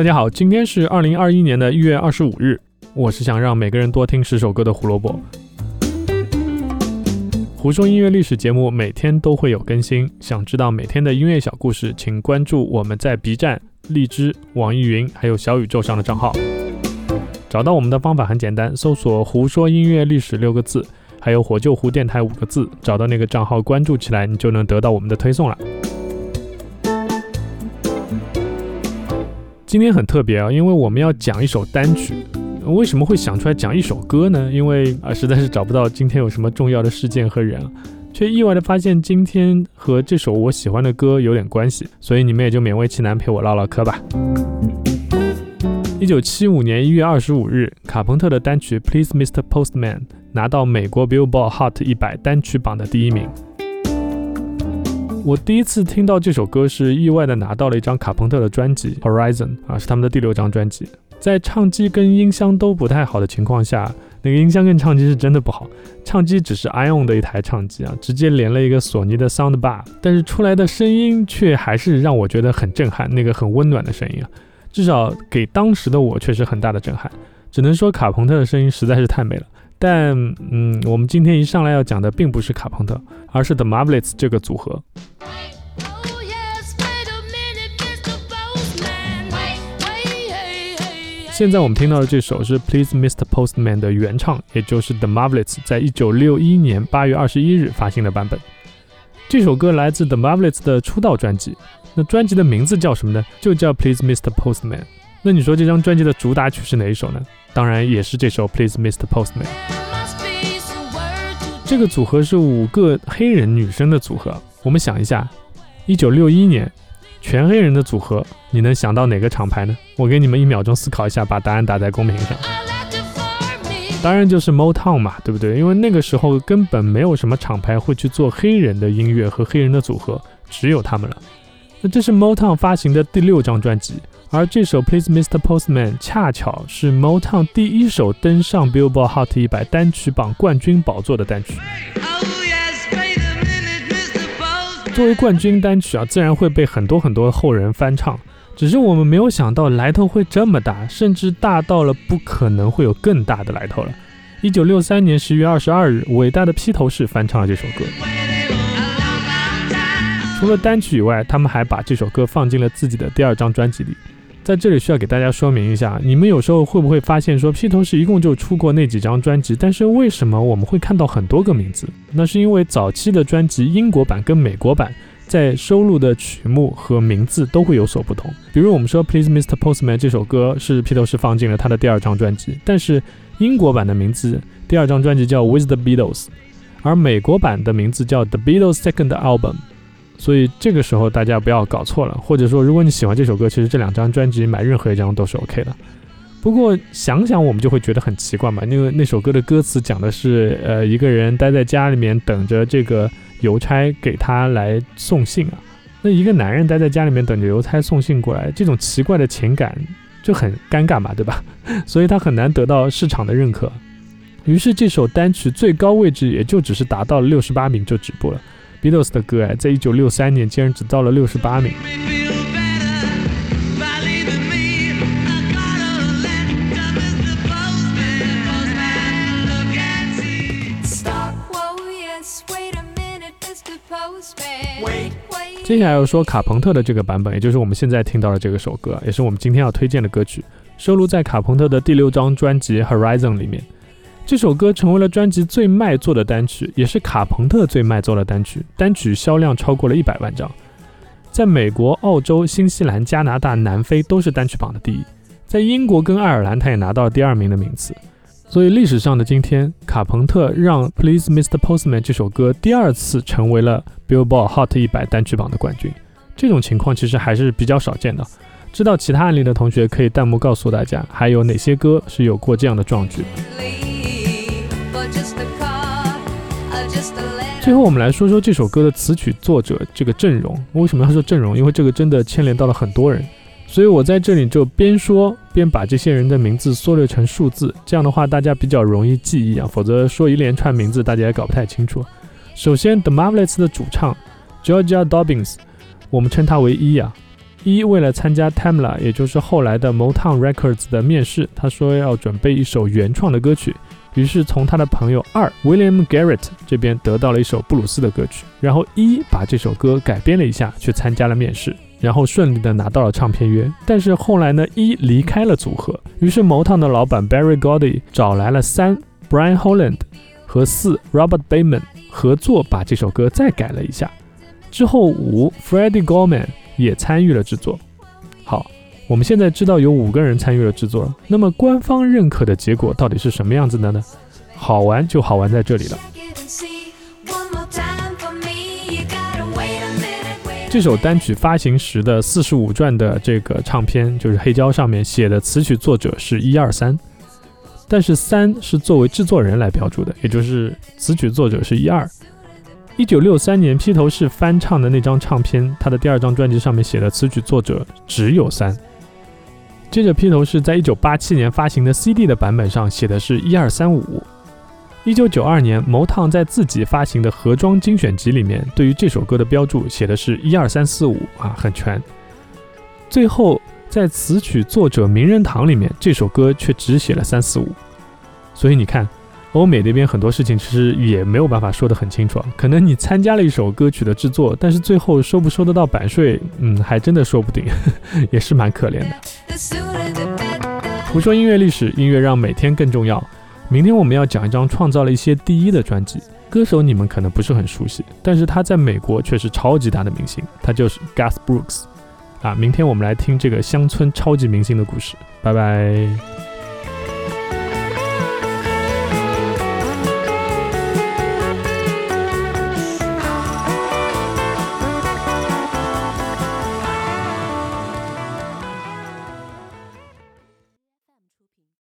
大家好，今天是二零二一年的一月二十五日，我是想让每个人多听十首歌的胡萝卜。胡说音乐历史节目每天都会有更新，想知道每天的音乐小故事，请关注我们在 B 站、荔枝、网易云还有小宇宙上的账号。找到我们的方法很简单，搜索“胡说音乐历史”六个字，还有“火救湖电台”五个字，找到那个账号关注起来，你就能得到我们的推送了。今天很特别啊，因为我们要讲一首单曲。为什么会想出来讲一首歌呢？因为啊，实在是找不到今天有什么重要的事件和人，却意外的发现今天和这首我喜欢的歌有点关系，所以你们也就勉为其难陪我唠唠嗑吧。一九七五年一月二十五日，卡朋特的单曲《Please Mr. Postman》拿到美国 Billboard Hot 一百单曲榜的第一名。我第一次听到这首歌是意外的拿到了一张卡朋特的专辑《Horizon》啊，是他们的第六张专辑。在唱机跟音箱都不太好的情况下，那个音箱跟唱机是真的不好。唱机只是 iON 的一台唱机啊，直接连了一个索尼的 Soundbar，但是出来的声音却还是让我觉得很震撼，那个很温暖的声音啊，至少给当时的我确实很大的震撼。只能说卡朋特的声音实在是太美了。但嗯，我们今天一上来要讲的并不是卡朋特，而是 The Marvelettes 这个组合。现在我们听到的这首是 Please Mr. Postman 的原唱，也就是 The Marvelettes 在一九六一年八月二十一日发行的版本。这首歌来自 The Marvelettes 的出道专辑，那专辑的名字叫什么呢？就叫 Please Mr. Postman。那你说这张专辑的主打曲是哪一首呢？当然也是这首 Please Mr. Postman。这个组合是五个黑人女生的组合。我们想一下，一九六一年，全黑人的组合，你能想到哪个厂牌呢？我给你们一秒钟思考一下，把答案打在公屏上。当然就是 Motown 嘛，对不对？因为那个时候根本没有什么厂牌会去做黑人的音乐和黑人的组合，只有他们了。那这是 Motown 发行的第六张专辑。而这首 Please Mr. Postman 恰巧是 Motown 第一首登上 Billboard Hot 一百单曲榜冠军宝座的单曲。作为冠军单曲啊，自然会被很多很多后人翻唱。只是我们没有想到来头会这么大，甚至大到了不可能会有更大的来头了。一九六三年十月二十二日，伟大的披头士翻唱了这首歌。除了单曲以外，他们还把这首歌放进了自己的第二张专辑里。在这里需要给大家说明一下，你们有时候会不会发现说披头士一共就出过那几张专辑，但是为什么我们会看到很多个名字？那是因为早期的专辑英国版跟美国版在收录的曲目和名字都会有所不同。比如我们说 Please Mr. Postman 这首歌是披头士放进了他的第二张专辑，但是英国版的名字第二张专辑叫 With the Beatles，而美国版的名字叫 The Beatles Second Album。所以这个时候大家不要搞错了，或者说如果你喜欢这首歌，其实这两张专辑买任何一张都是 OK 的。不过想想我们就会觉得很奇怪嘛，因为那首歌的歌词讲的是，呃，一个人待在家里面等着这个邮差给他来送信啊。那一个男人待在家里面等着邮差送信过来，这种奇怪的情感就很尴尬嘛，对吧？所以他很难得到市场的认可。于是这首单曲最高位置也就只是达到了六十八名就止步了。Beatles 的歌哎，在一九六三年竟然只到了六十八名。接下来要说卡朋特的这个版本，也就是我们现在听到的这个首歌，也是我们今天要推荐的歌曲，收录在卡朋特的第六张专辑《Horizon》里面。这首歌成为了专辑最卖座的单曲，也是卡朋特最卖座的单曲，单曲销量超过了一百万张，在美国、澳洲、新西兰、加拿大、南非都是单曲榜的第一，在英国跟爱尔兰，他也拿到了第二名的名次。所以历史上的今天，卡朋特让《Please Mr. Postman》这首歌第二次成为了 Billboard Hot 一百单曲榜的冠军，这种情况其实还是比较少见的。知道其他案例的同学可以弹幕告诉大家，还有哪些歌是有过这样的壮举。最后，我们来说说这首歌的词曲作者这个阵容。为什么要说阵容？因为这个真的牵连到了很多人，所以我在这里就边说边把这些人的名字缩略成数字，这样的话大家比较容易记忆啊。否则说一连串名字，大家也搞不太清楚。首先，The Marvelettes 的主唱 Georgia Dobbins，我们称他为一啊。一为了参加 Tamla，也就是后来的 Motown Records 的面试，他说要准备一首原创的歌曲，于是从他的朋友二 William Garrett 这边得到了一首布鲁斯的歌曲，然后一把这首歌改编了一下，去参加了面试，然后顺利的拿到了唱片约。但是后来呢，一离开了组合，于是某趟的老板 Barry Gordy 找来了三 Brian Holland 和四 Robert Bayman 合作，把这首歌再改了一下。之后五 Freddie Gorman。也参与了制作。好，我们现在知道有五个人参与了制作。那么官方认可的结果到底是什么样子的呢？好玩就好玩在这里了。这首单曲发行时的四十五转的这个唱片，就是黑胶上面写的词曲作者是一二三，但是三是作为制作人来标注的，也就是词曲作者是一二。一九六三年，披头士翻唱的那张唱片，他的第二张专辑上面写的词曲作者只有三。接着，披头士在一九八七年发行的 CD 的版本上写的是一二三五。一九九二年，毛烫在自己发行的盒装精选集里面，对于这首歌的标注写的是一二三四五啊，很全。最后，在词曲作者名人堂里面，这首歌却只写了三四五。所以你看。欧美那边很多事情其实也没有办法说得很清楚，可能你参加了一首歌曲的制作，但是最后收不收得到版税，嗯，还真的说不定，也是蛮可怜的。胡说音乐历史，音乐让每天更重要。明天我们要讲一张创造了一些第一的专辑，歌手你们可能不是很熟悉，但是他在美国却是超级大的明星，他就是 Gus Brooks。啊，明天我们来听这个乡村超级明星的故事，拜拜。